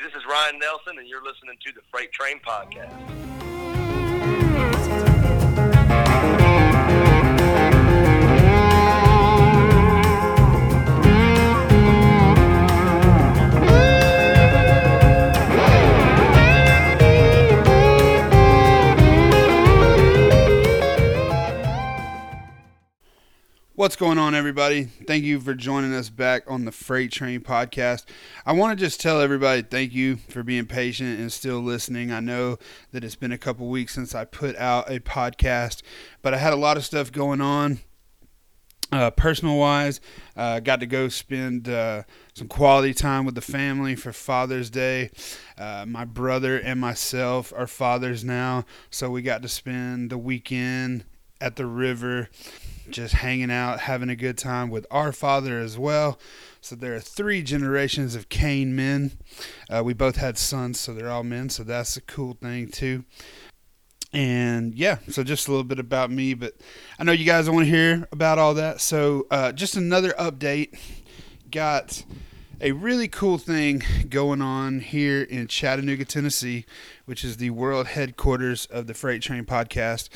This is Ryan Nelson, and you're listening to the Freight Train Podcast. What's going on, everybody? Thank you for joining us back on the Freight Train podcast. I want to just tell everybody thank you for being patient and still listening. I know that it's been a couple weeks since I put out a podcast, but I had a lot of stuff going on. Uh, personal wise, uh, got to go spend uh, some quality time with the family for Father's Day. Uh, my brother and myself are fathers now, so we got to spend the weekend at the river just hanging out, having a good time with our father as well. So there are three generations of Kane men. Uh, we both had sons, so they're all men. So that's a cool thing too. And yeah, so just a little bit about me, but I know you guys want to hear about all that. So uh, just another update. Got a really cool thing going on here in Chattanooga, Tennessee, which is the world headquarters of the Freight Train podcast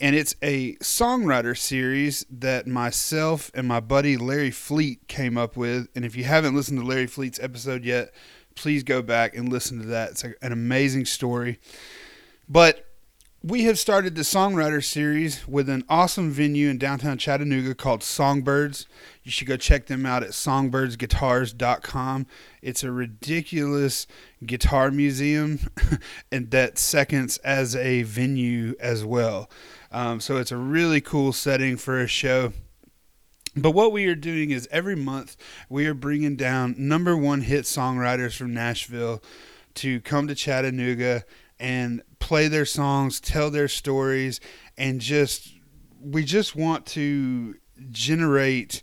and it's a songwriter series that myself and my buddy Larry Fleet came up with. And if you haven't listened to Larry Fleet's episode yet, please go back and listen to that. It's an amazing story. But we have started the songwriter series with an awesome venue in downtown Chattanooga called Songbirds. You should go check them out at songbirdsguitars.com. It's a ridiculous guitar museum and that seconds as a venue as well. Um, so it's a really cool setting for a show. But what we are doing is every month we are bringing down number one hit songwriters from Nashville to come to Chattanooga and play their songs, tell their stories, and just we just want to generate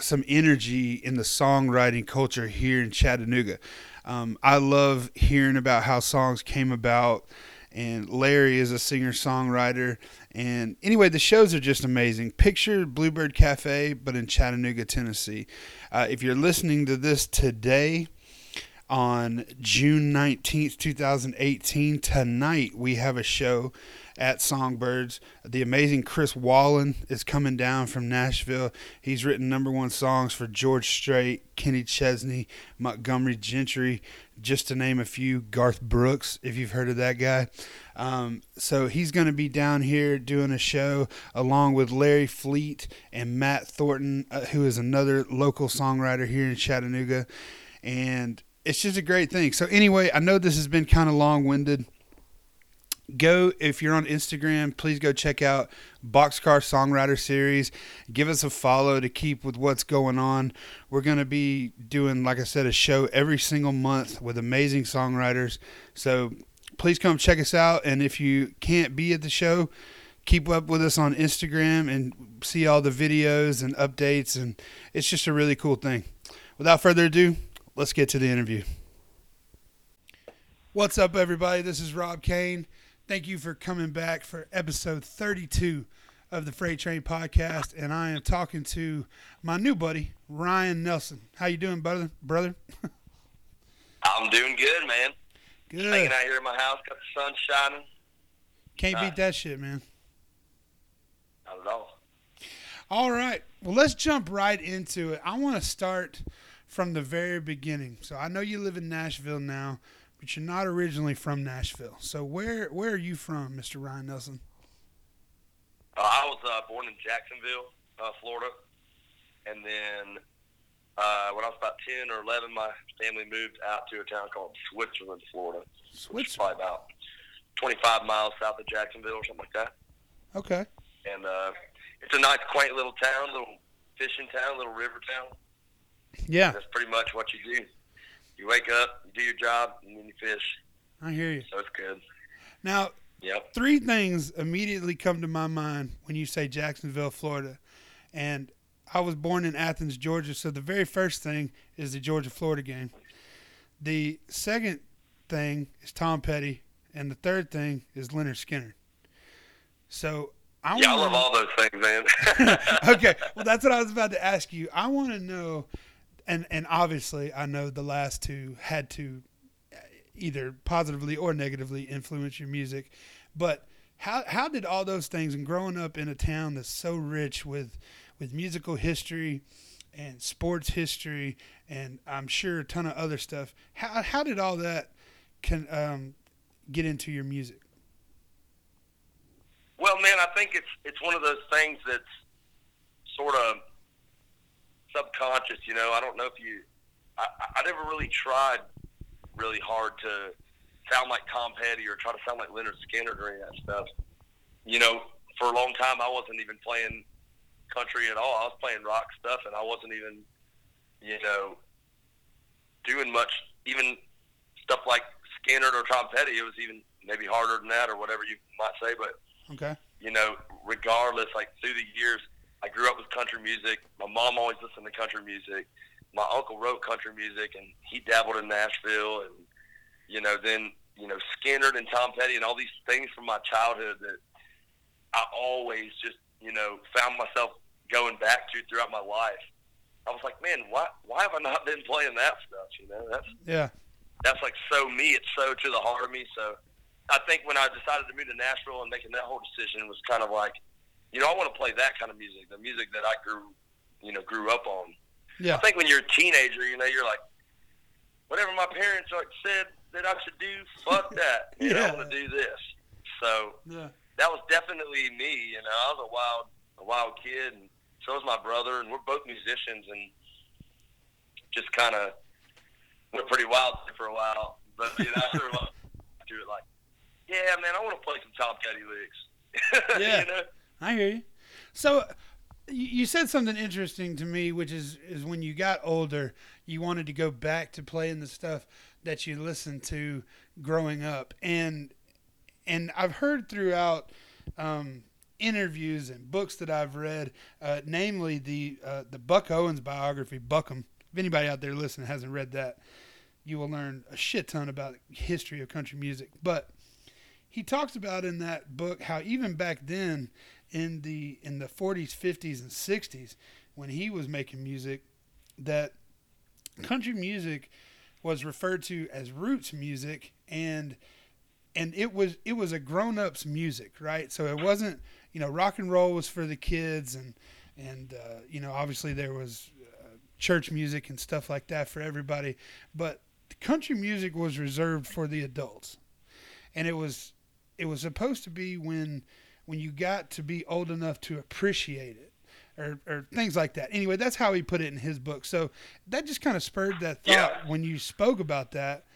some energy in the songwriting culture here in Chattanooga. Um, I love hearing about how songs came about and Larry is a singer songwriter. And anyway, the shows are just amazing. Picture Bluebird Cafe, but in Chattanooga, Tennessee. Uh, if you're listening to this today, on June 19th, 2018, tonight we have a show at Songbirds. The amazing Chris Wallin is coming down from Nashville. He's written number one songs for George Strait, Kenny Chesney, Montgomery Gentry, just to name a few. Garth Brooks, if you've heard of that guy. Um, so he's going to be down here doing a show along with Larry Fleet and Matt Thornton, uh, who is another local songwriter here in Chattanooga. And it's just a great thing. So, anyway, I know this has been kind of long winded go if you're on Instagram, please go check out Boxcar Songwriter Series. Give us a follow to keep with what's going on. We're going to be doing, like I said, a show every single month with amazing songwriters. So please come check us out. And if you can't be at the show, keep up with us on Instagram and see all the videos and updates. And it's just a really cool thing. Without further ado, let's get to the interview. What's up, everybody? This is Rob Kane. Thank you for coming back for episode 32 of the Freight Train podcast, and I am talking to my new buddy Ryan Nelson. How you doing, brother? Brother? I'm doing good, man. Good. Hanging out here in my house, got the sun shining. Can't beat uh, that shit, man. Not at all. All right. Well, let's jump right into it. I want to start from the very beginning. So I know you live in Nashville now but you're not originally from Nashville. So where where are you from, Mr. Ryan Nelson? Uh, I was uh, born in Jacksonville, uh, Florida, and then uh, when I was about ten or eleven, my family moved out to a town called Switzerland, Florida, which is probably about twenty-five miles south of Jacksonville or something like that. Okay. And uh, it's a nice, quaint little town, little fishing town, little river town. Yeah. That's pretty much what you do you wake up, you do your job, and then you fish. I hear you. So it's good. Now, yep. three things immediately come to my mind when you say Jacksonville, Florida. And I was born in Athens, Georgia, so the very first thing is the Georgia Florida game. The second thing is Tom Petty, and the third thing is Lynyrd Skynyrd. So I yeah, wanna... I love all those things, man. okay, well that's what I was about to ask you. I want to know and and obviously I know the last two had to either positively or negatively influence your music. But how how did all those things and growing up in a town that's so rich with with musical history and sports history and I'm sure a ton of other stuff. How how did all that can um, get into your music? Well, man, I think it's it's one of those things that's sort of subconscious. You know, I don't know if you. I, I never really tried really hard to sound like Tom Petty or try to sound like Lynyrd Skynyrd or any of that stuff. You know, for a long time, I wasn't even playing country at all. I was playing rock stuff, and I wasn't even, you know, doing much. Even stuff like Skynyrd or Tom Petty, it was even maybe harder than that, or whatever you might say. But okay, you know, regardless, like through the years, I grew up with country music. My mom always listened to country music. My uncle wrote country music, and he dabbled in Nashville, and you know, then you know, Skynyrd and Tom Petty and all these things from my childhood that I always just you know found myself going back to throughout my life. I was like, man, why why have I not been playing that stuff? You know, that's yeah, that's like so me. It's so to the heart of me. So I think when I decided to move to Nashville and making that whole decision was kind of like, you know, I want to play that kind of music, the music that I grew, you know, grew up on. Yeah. I think when you're a teenager, you know, you're like, whatever my parents like said that I should do, fuck that. You know, I want to do this. So yeah, that was definitely me. You know, I was a wild, a wild kid, and so was my brother, and we're both musicians, and just kind of went pretty wild for a while. But you know, after a while, do it like, yeah, man, I want to play some Tom Petty licks. Yeah. you know? I hear you. So you said something interesting to me, which is is when you got older, you wanted to go back to playing the stuff that you listened to growing up, and and I've heard throughout um, interviews and books that I've read, uh, namely the uh, the Buck Owens biography, Buck 'Em. If anybody out there listening hasn't read that, you will learn a shit ton about the history of country music. But he talks about in that book how even back then in the in the 40s 50s and 60s when he was making music that country music was referred to as roots music and and it was it was a grown-ups music right? So it wasn't you know rock and roll was for the kids and and uh, you know obviously there was uh, church music and stuff like that for everybody but country music was reserved for the adults. And it was it was supposed to be when when you got to be old enough to appreciate it or, or things like that anyway that's how he put it in his book so that just kind of spurred that thought Yeah. when you spoke about that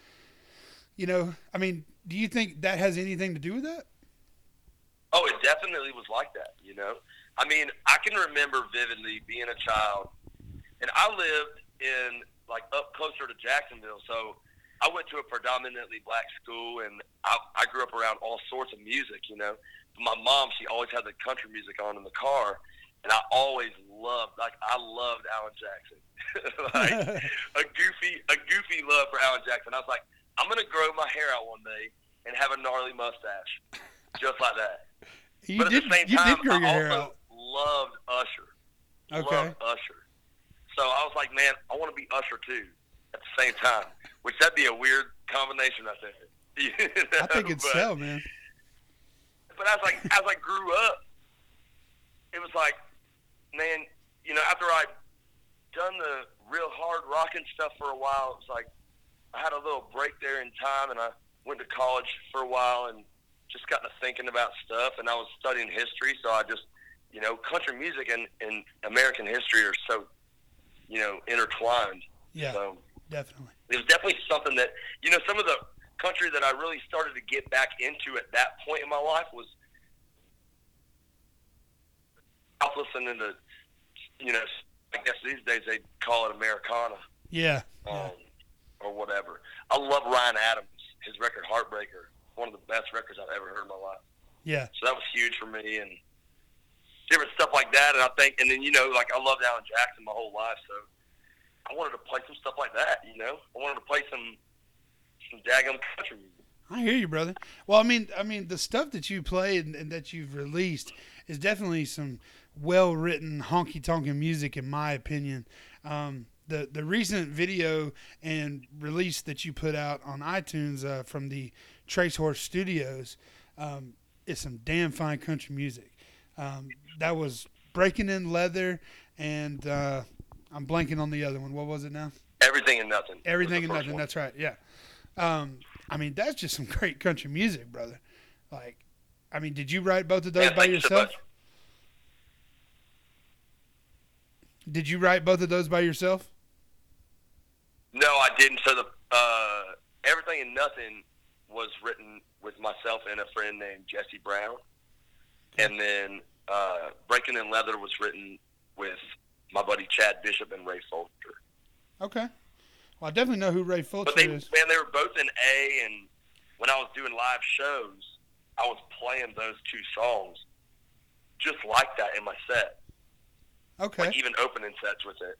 you know i mean do you think that has anything to do with that Oh, it definitely was like that, you know? I mean, I can remember vividly being a child, and I lived in, like, up closer to Jacksonville, so I went to a predominantly black school, and I, I grew up around all sorts of music, you know? My mom, she always had the country music on in the car, and I always loved, like, I loved Alan Jackson. like, a goofy, a goofy love for Alan Jackson. I was like, I'm going to grow my hair out one day and have a gnarly mustache, just like that. you but at did the same time, did grow your I also loved Usher. Okay. Loved Usher. So I was like, man, I want to be Usher too at the same time, which that'd be a weird combination, I think. I think but, so man But as like as I grew up, it was like, man, you know, after I'd done the real hard rocking stuff for a while, it was like I had a little break there in time, and I went to college for a while and just got to thinking about stuff. And I was studying history, so I just, you know, country music and, and American history are so, you know, intertwined. yeah So definitely it was definitely something that, you know, some of the country that I really started to get back into at that point in my life was I was listening to, you know, I guess these days they call it Americana yeah yeah um, or whatever. I love Ryan Adams, his record Heartbreaker, one of the best records I've ever heard in my life. yeah So that was huge for me and different stuff like that. And I think, and then, you know, like I loved Alan Jackson my whole life. So I wanted to play some stuff like that, you know? I wanted to play some, some daggum country music. I hear you, brother. Well, I mean, I mean, the stuff that you play and, and that you've released is definitely some well-written honky-tonkin music, in my opinion. Um, the the recent video and release that you put out on iTunes uh, from the Trace Horse Studios um, is some damn fine country music. Um, that was breaking in leather, and uh, I'm blanking on the other one. What was it now? Everything and nothing. Everything and nothing. One. That's right. Yeah. Um, I mean, that's just some great country music, brother. Like, I mean, did you write both of those yeah, by yourself? So did you write both of those by yourself? No, I didn't. So the uh, everything and nothing was written with myself and a friend named Jesse Brown, and then uh, Breaking in Leather was written with my buddy Chad Bishop and Ray Fulcher. Okay. Well, I definitely know who Ray Fulcher but they, is. Man, they were both in A, and when I was doing live shows, I was playing those two songs just like that in my set. Okay. Like even opening sets with it,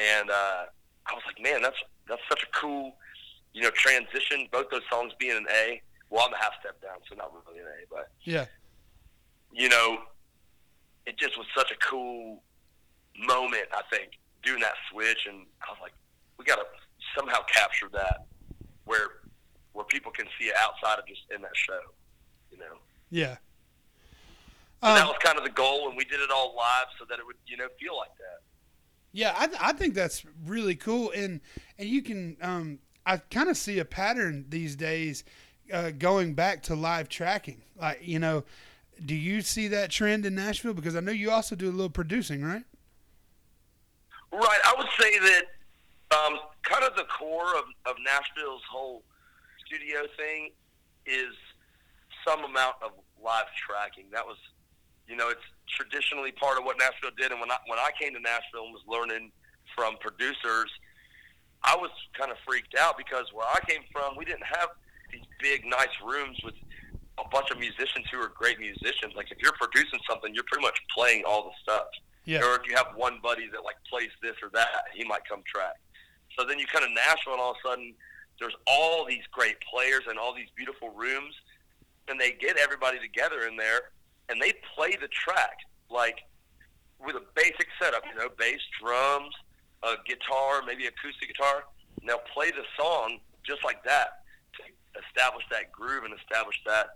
and uh, I was like, man, that's that's such a cool, you know, transition. Both those songs being an A. Well, I'm a half step down, so not really an A, but yeah, you know, it just was such a cool moment. I think doing that switch, and I was like, we got to somehow capture that where where people can see it outside of just in that show, you know. Yeah. Um, that was kind of the goal, and we did it all live so that it would, you know, feel like that. Yeah, I, th- I think that's really cool, and and you can um, I kind of see a pattern these days uh, going back to live tracking. Like you know, do you see that trend in Nashville? Because I know you also do a little producing, right? Right. I would say that um, kind of the core of, of Nashville's whole studio thing is some amount of live tracking. That was, you know, it's traditionally part of what Nashville did. And when I when I came to Nashville and was learning from producers, I was kind of freaked out because where I came from, we didn't have these big, nice rooms with a bunch of musicians who are great musicians. Like if you're producing something, you're pretty much playing all the stuff. Yeah. Or if you have one buddy that like plays this or that, he might come track. So then you kind of Nashville, and all of a sudden, there's all these great players and all these beautiful rooms, and they get everybody together in there, and they play the track like with a basic setup, you know, bass, drums, a guitar, maybe acoustic guitar. And they'll play the song just like that to establish that groove and establish that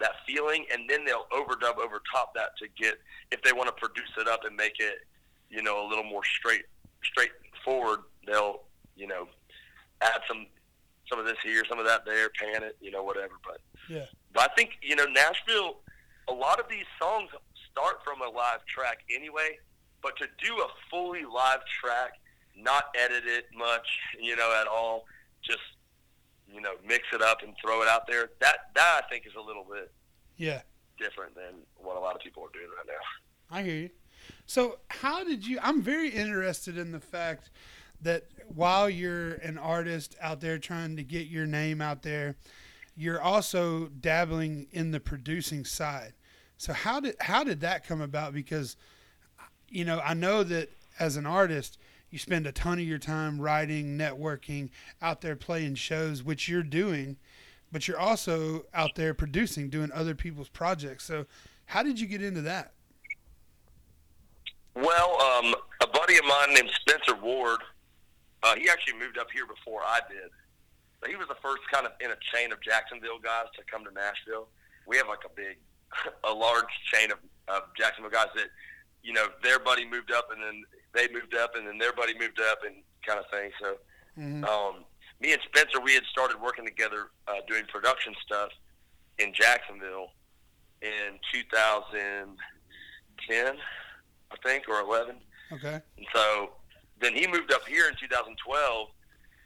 that feeling, and then they'll overdub over top that to get if they want to produce it up and make it, you know, a little more straight straightforward. They'll, you know, add some some of this here, some of that there, pan it, you know, whatever. But yeah, but I think you know Nashville. A lot of these songs start from a live track anyway, but to do a fully live track, not edit it much, you know, at all, just you know, mix it up and throw it out there. That that I think is a little bit yeah different than what a lot of people are doing right now. I hear you. So, how did you? I'm very interested in the fact that while you're an artist out there trying to get your name out there, you're also dabbling in the producing side. So, how did how did that come about? Because, you know, I know that as an artist, you spend a ton of your time writing, networking, out there playing shows, which you're doing, but you're also out there producing, doing other people's projects. So, how did you get into that? Well, um, a buddy of mine named Spencer Ward, uh, he actually moved up here before I did. So he was the first kind of in a chain of Jacksonville guys to come to Nashville. We have like a big, a large chain of, of Jacksonville guys that, you know, their buddy moved up and then they moved up, and then their buddy moved up, and kind of thing. So, mm-hmm. um, me and Spencer, we had started working together uh, doing production stuff in Jacksonville in 2010, I think, or 11. Okay. And so then he moved up here in 2012,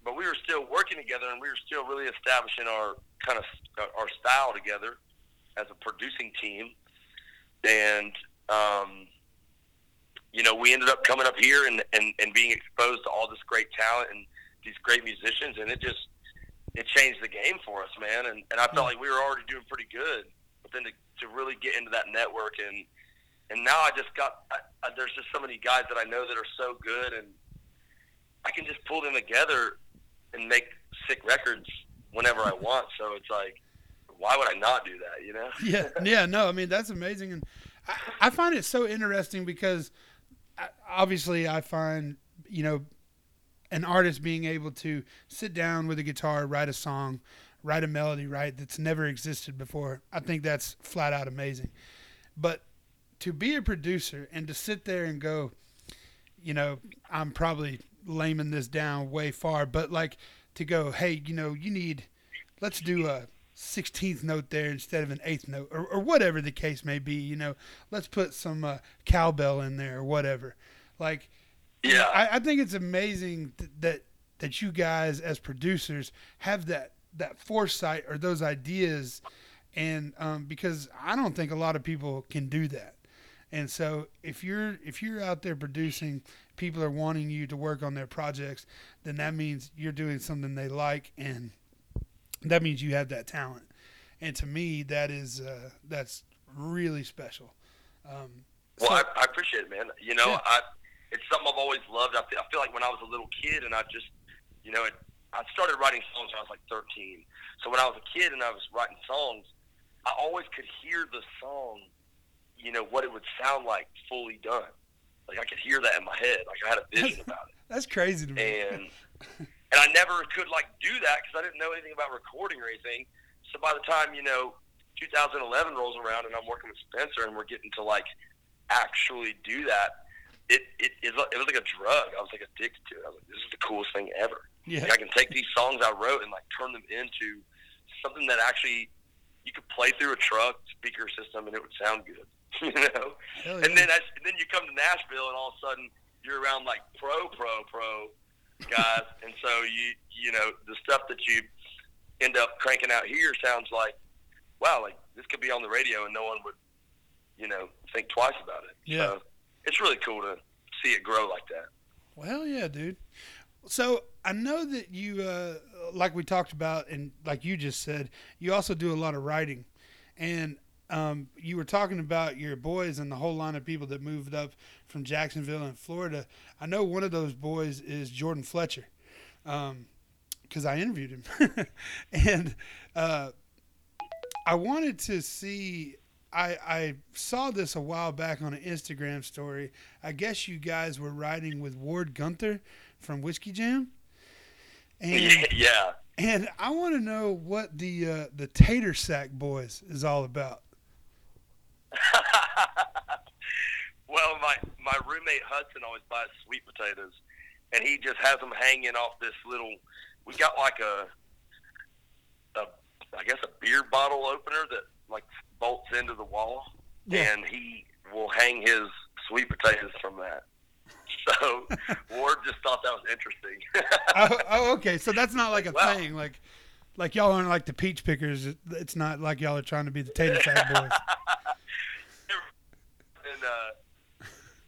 but we were still working together, and we were still really establishing our kind of our style together as a producing team. And um, you know, we ended up coming up here and, and, and being exposed to all this great talent and these great musicians, and it just it changed the game for us, man. And, and I felt like we were already doing pretty good, but then to, to really get into that network and and now I just got I, I, there's just so many guys that I know that are so good, and I can just pull them together and make sick records whenever I want. So it's like, why would I not do that? You know? yeah, yeah. No, I mean that's amazing, and I, I find it so interesting because uh, obviously I find you know an artist being able to sit down with a guitar, write a song, write a melody, right? That's never existed before. I think that's flat out amazing. But to be a producer and to sit there and go, you know, I'm probably laming this down way far, but like to go, hey, you know, you need, let's do a 16th note there instead of an eighth note, or, or whatever the case may be. You know, let's put some uh, cowbell in there or whatever. Like, Yeah. I, I think it's amazing th- that that you guys as producers have that that foresight or those ideas, and um, because I don't think a lot of people can do that. And so if you're if you're out there producing, people are wanting you to work on their projects, then that means you're doing something they like, and that means you have that talent. And to me, that is uh, that's really special. Um, Well, so- I, I appreciate it, man. You know, Yeah. I it's something I've always loved. I feel, I feel like when I was a little kid, and I just, you know, it, I started writing songs when I was like 13. So when I was a kid and I was writing songs, I always could hear the song, you know, what it would sound like fully done. Like I could hear that in my head. Like I had a vision about it, that's crazy to me. and and I never could like do that because I didn't know anything about recording or anything. So by the time you know 2011 rolls around and I'm working with Spencer and we're getting to like actually do that, it it is it was like a drug. I was like addicted to it. I was like, this is the coolest thing ever. yeah, Like, I can take these songs I wrote and like turn them into something that actually you could play through a truck speaker system and it would sound good. You know, Hell and then as, and then you come to Nashville and all of a sudden you're around like pro pro pro guys, and so you you know the stuff that you end up cranking out here sounds like wow, like this could be on the radio and no one would you know think twice about it. Yeah. So it's really cool to see it grow like that. Well, yeah, dude. So I know that you, uh, like we talked about, and like you just said, you also do a lot of writing, and um, you were talking about your boys and the whole line of people that moved up from Jacksonville and Florida. I know one of those boys is Jordan Fletcher, because I interviewed him, and uh, I wanted to see. I, I saw this a while back on an Instagram story. I guess you guys were riding with Ward Guenther from Whiskey Jam, and yeah. and I want to know what the uh, the Tater Sack Boys is all about. well, my my roommate Hudson always buys sweet potatoes, and he just has them hanging off this little. We got like a, a I guess a beer bottle opener that like bolts into the wall, Yeah. and he will hang his sweet potatoes from that. So Ward just thought that was interesting. oh, oh, okay. So that's not like a Wow. thing. Like like y'all aren't like the peach pickers. It's not like y'all are trying to be the Tater Sack Boys. and uh,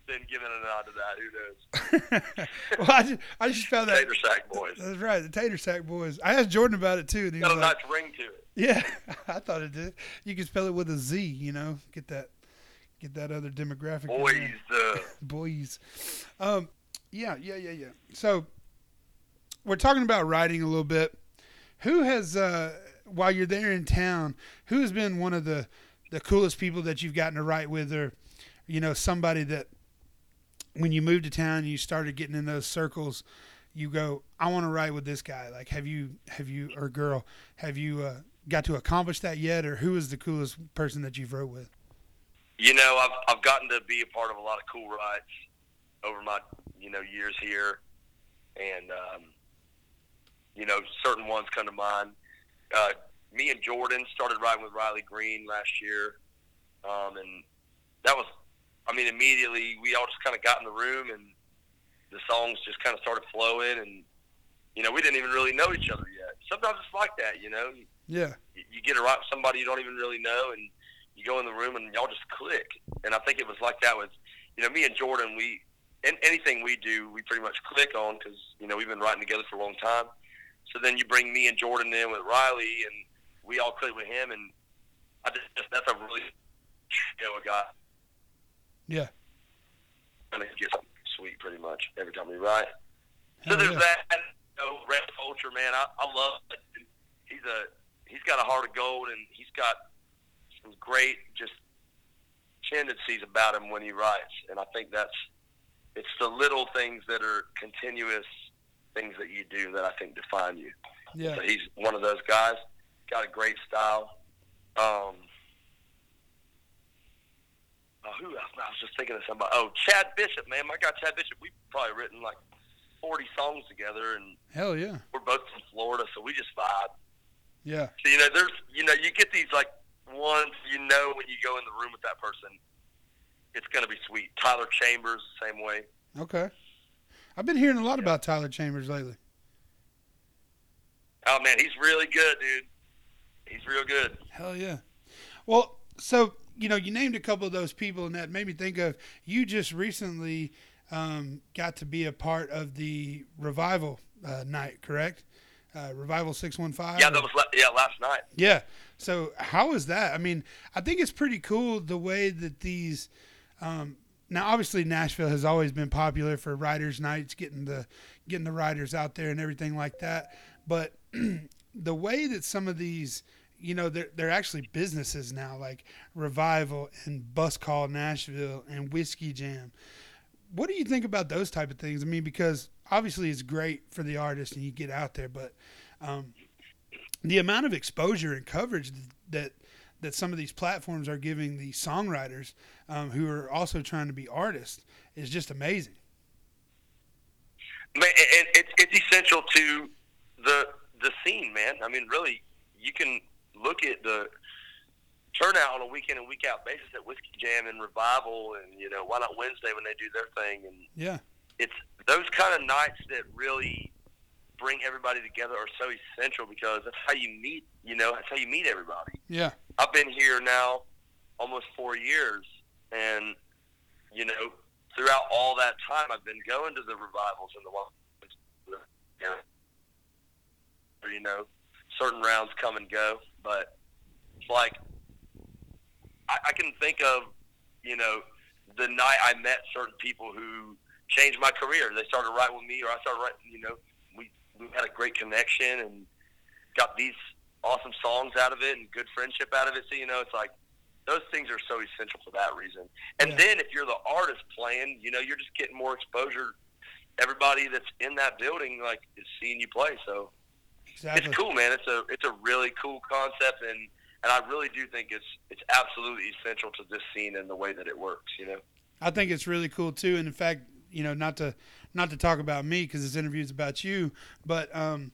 then giving a nod to that, who knows? well, I just, I just found that. Tater sack boys. That's right, the Tater Sack Boys. I asked Jordan about it too, and he Got was a like, nice ring to it. "Yeah, I thought it did. You can spell it with a Z, you know, get that, get that other demographic." Boys, uh, boys. Um, yeah, yeah, yeah, yeah. So we're talking about writing a little bit. Who has, uh, while you're there in town, who has been one of the the coolest people that you've gotten to write with, or you know, somebody that when you moved to town, and you started getting in those circles. You go, I want to write with this guy. Like, have you, have you, or girl, have you uh, got to accomplish that yet, or who is the coolest person that you've wrote with? you know, I've I've gotten to be a part of a lot of cool rides over my you know years here, and um, you know certain ones come to mind. Uh, me and Jordan started riding with Riley Green last year, um, and that was, I mean, immediately we all just kind of got in the room and the songs just kind of started flowing, and you know we didn't even really know each other yet. Sometimes it's like that, you know. Yeah, you you get around somebody you don't even really know, and you go in the room and y'all just click. And I think it was like that with, you know, me and Jordan. We and anything we do, we pretty much click on because you know we've been writing together for a long time. So then you bring me and Jordan in with Riley, and we all click with him, and I just that's a really you know a guy yeah. and it gets sweet pretty much every time we write. So Hell there's yeah. that. You know, Ray Fulcher, man. I, I love. It. He's a he's got a heart of gold, and he's got some great just tendencies about him when he writes. And I think that's it's the little things that are continuous things that you do that I think define you. Yeah. So he's one of those guys. Got a great style. Um, oh, who else? I was just thinking of somebody. Oh, Chad Bishop, man. My guy Chad Bishop. We've probably written like 40 songs together, and Hell yeah. we're both from Florida, so we just vibe. Yeah. So, you know, there's, you know, you get these like ones you know when you go in the room with that person, it's going to be sweet. Tyler Chambers, same way. Okay. I've been hearing a lot Yeah. about Tyler Chambers lately. Oh man, he's really good, dude. He's real good. Hell yeah. Well, so you know, you named a couple of those people, and that made me think of you just recently um, got to be a part of the revival uh, night, correct? Uh, revival six one five. Yeah, that was yeah last night. Yeah. So how is that? I mean, I think it's pretty cool the way that these. Um, now, obviously, Nashville has always been popular for writers' nights, getting the getting the writers out there and everything like that. But the way that some of these, you know, they're they're actually businesses now, like Revival and Bus Call Nashville and Whiskey Jam. What do you think about those type of things? I mean, because obviously it's great for the artist and you get out there, but um, the amount of exposure and coverage that that some of these platforms are giving the songwriters um, who are also trying to be artists is just amazing. Man, and it's it's essential to the the scene, man. I mean, really, you can look at the turnout on a week in and week out basis at Whiskey Jam and Revival, and you know, why not Wednesday when they do their thing, and Yeah, it's those kind of nights that really bring everybody together are so essential because that's how you meet. You know, that's how you meet everybody. yeah, I've been here now almost four years, and you know, throughout all that time, I've been going to the revivals and the ones, you know, where, you know, certain rounds come and go, but it's like I, I can think of, you know, the night I met certain people who changed my career. They started writing with me, or I started writing. You know, we we had a great connection and got these awesome songs out of it and good friendship out of it. So you know, it's like those things are so essential for that reason. And Yeah. then if you're the artist playing, you know, you're just getting more exposure. Everybody that's in that building like is seeing you play. So exactly. it's cool, man. It's a it's a really cool concept, and and I really do think it's it's absolutely essential to this scene and the way that it works. You know. I think it's really cool too. And in fact, you know, not to not to talk about me because this interview is about you, but um,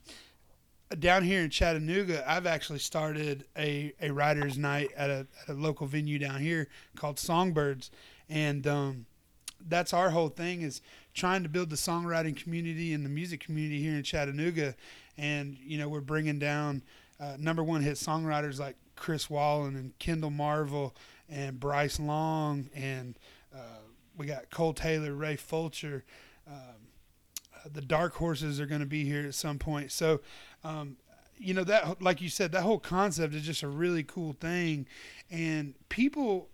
down here in Chattanooga, I've actually started a, a writers' night at a, at a local venue down here called Songbirds, and um, that's our whole thing is trying to build the songwriting community and the music community here in Chattanooga, and you know we're bringing down uh, number one hit songwriters like Chris Wallin and Kendell Marvel and Bryce Long and uh, we got Cole Taylor, Ray Fulcher. Um, uh, the Dark Horses are going to be here at some point. So, um, you know that, like you said, that whole concept is just a really cool thing, and people,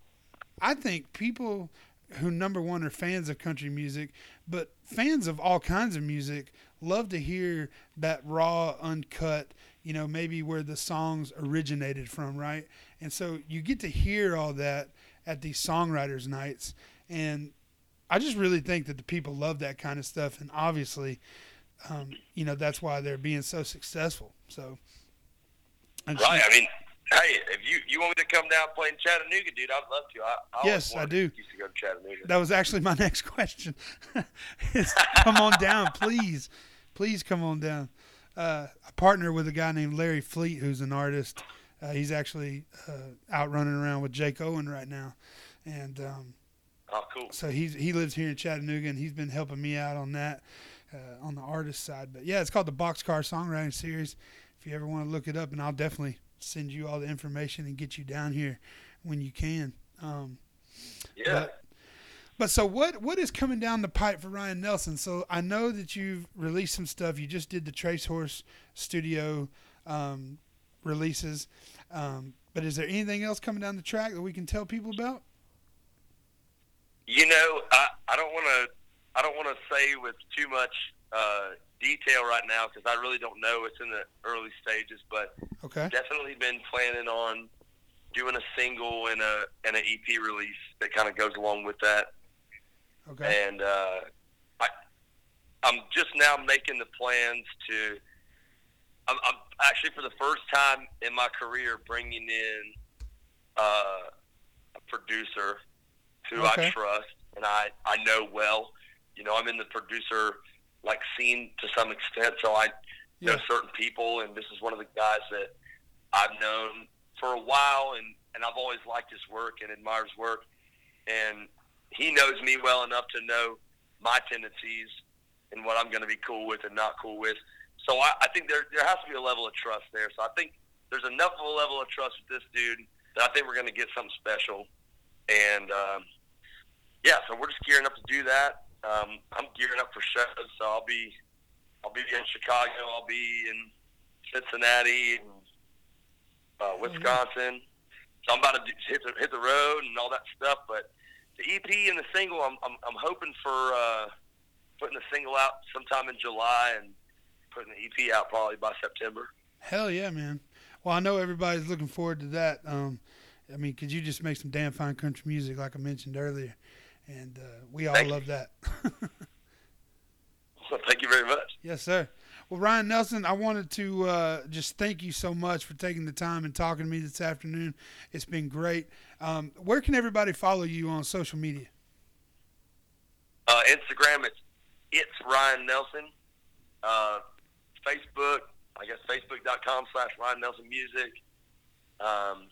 I think people who number one are fans of country music, but fans of all kinds of music love to hear that raw, uncut. You know, maybe where the songs originated from, right? And so you get to hear all that at these songwriters' nights, and I just really think that the people love that kind of stuff, and obviously, um, you know, that's why they're being so successful. So, I just- Right. I mean, hey, if you you want me to come down and play in Chattanooga, dude, I'd love to. I, I Yes, I do. Used to go to Chattanooga. that was actually my next question. come on down, please, please come on down. Uh, I partner with a guy named Larry Fleet, who's an artist. Uh, he's actually uh, out running around with Jake Owen right now, and um, Oh, cool. so he's he lives here in Chattanooga, and he's been helping me out on that uh, on the artist side. But yeah, it's called the Boxcar Songwriting Series. If you ever want to look it up, and I'll definitely send you all the information and get you down here when you can. Um, Yeah. but, but so what what is coming down the pipe for Ryan Nelson? So I know that you've released some stuff. You just did the Trace Horse Studio um, releases. Um, but is there anything else coming down the track that we can tell people about? You know, I I don't want to I don't want to say with too much uh, detail right now because I really don't know. It's in the early stages, but Okay. definitely been planning on doing a single and a and an EP release that kind of goes along with that. Okay. And uh, I I'm just now making the plans to. I'm, I'm actually for the first time in my career bringing in uh, a producer who Okay. I trust and I I know well. You know, I'm in the producer like scene to some extent, so I know certain people, and this is one of the guys that I've known for a while, and and I've always liked his work and admired his work, and he knows me well enough to know my tendencies and what I'm going to be cool with and not cool with. So I, I think there there has to be a level of trust there. So I think there's enough of a level of trust with this dude that I think we're going to get something special. And um, yeah, so we're just gearing up to do that. Um, I'm gearing up for shows, so I'll be I'll be in Chicago. I'll be in Cincinnati and uh, Wisconsin. So I'm about to do, hit the hit the road and all that stuff. But the EP and the single, I'm I'm, I'm hoping for uh, putting the single out sometime in July and putting the EP out probably by September. Hell yeah, man. Well, I know everybody's looking forward to that. Um, I mean, could you just make some damn fine country music, like I mentioned earlier, and uh, we all Thank you. love that. So thank you very much. yes, sir. Well, Ryan Nelson, I wanted to uh, just thank you so much for taking the time and talking to me this afternoon. It's been great. Um, where can everybody follow you on social media? Uh, Instagram, it's it's Ryan Nelson. Uh, Facebook, I guess Facebook.com slash Ryan Nelson Music. Um,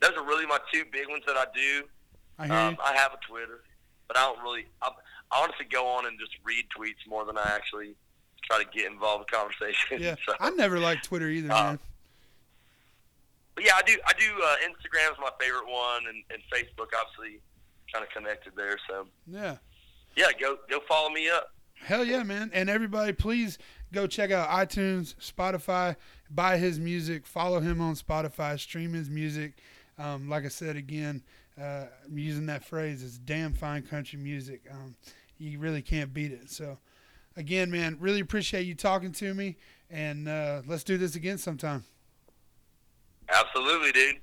those are really my two big ones that I do. I hear Um. I have a Twitter, but I don't really. I, I honestly go on and just read tweets more than I actually try to get involved in conversation. Yeah, so, I never liked Twitter either, Uh, man. But yeah, I do. I do. Uh, Instagram's my favorite one, and, and Facebook obviously kind of connected there. So Yeah. yeah, go go follow me up. Hell yeah, man. And everybody, please go check out iTunes, Spotify, buy his music, follow him on Spotify, stream his music. Um, like I said again, uh, I'm using that phrase, it's damn fine country music. Um, you really can't beat it. So, again, man, really appreciate you talking to me. And uh, let's do this again sometime. Absolutely, dude.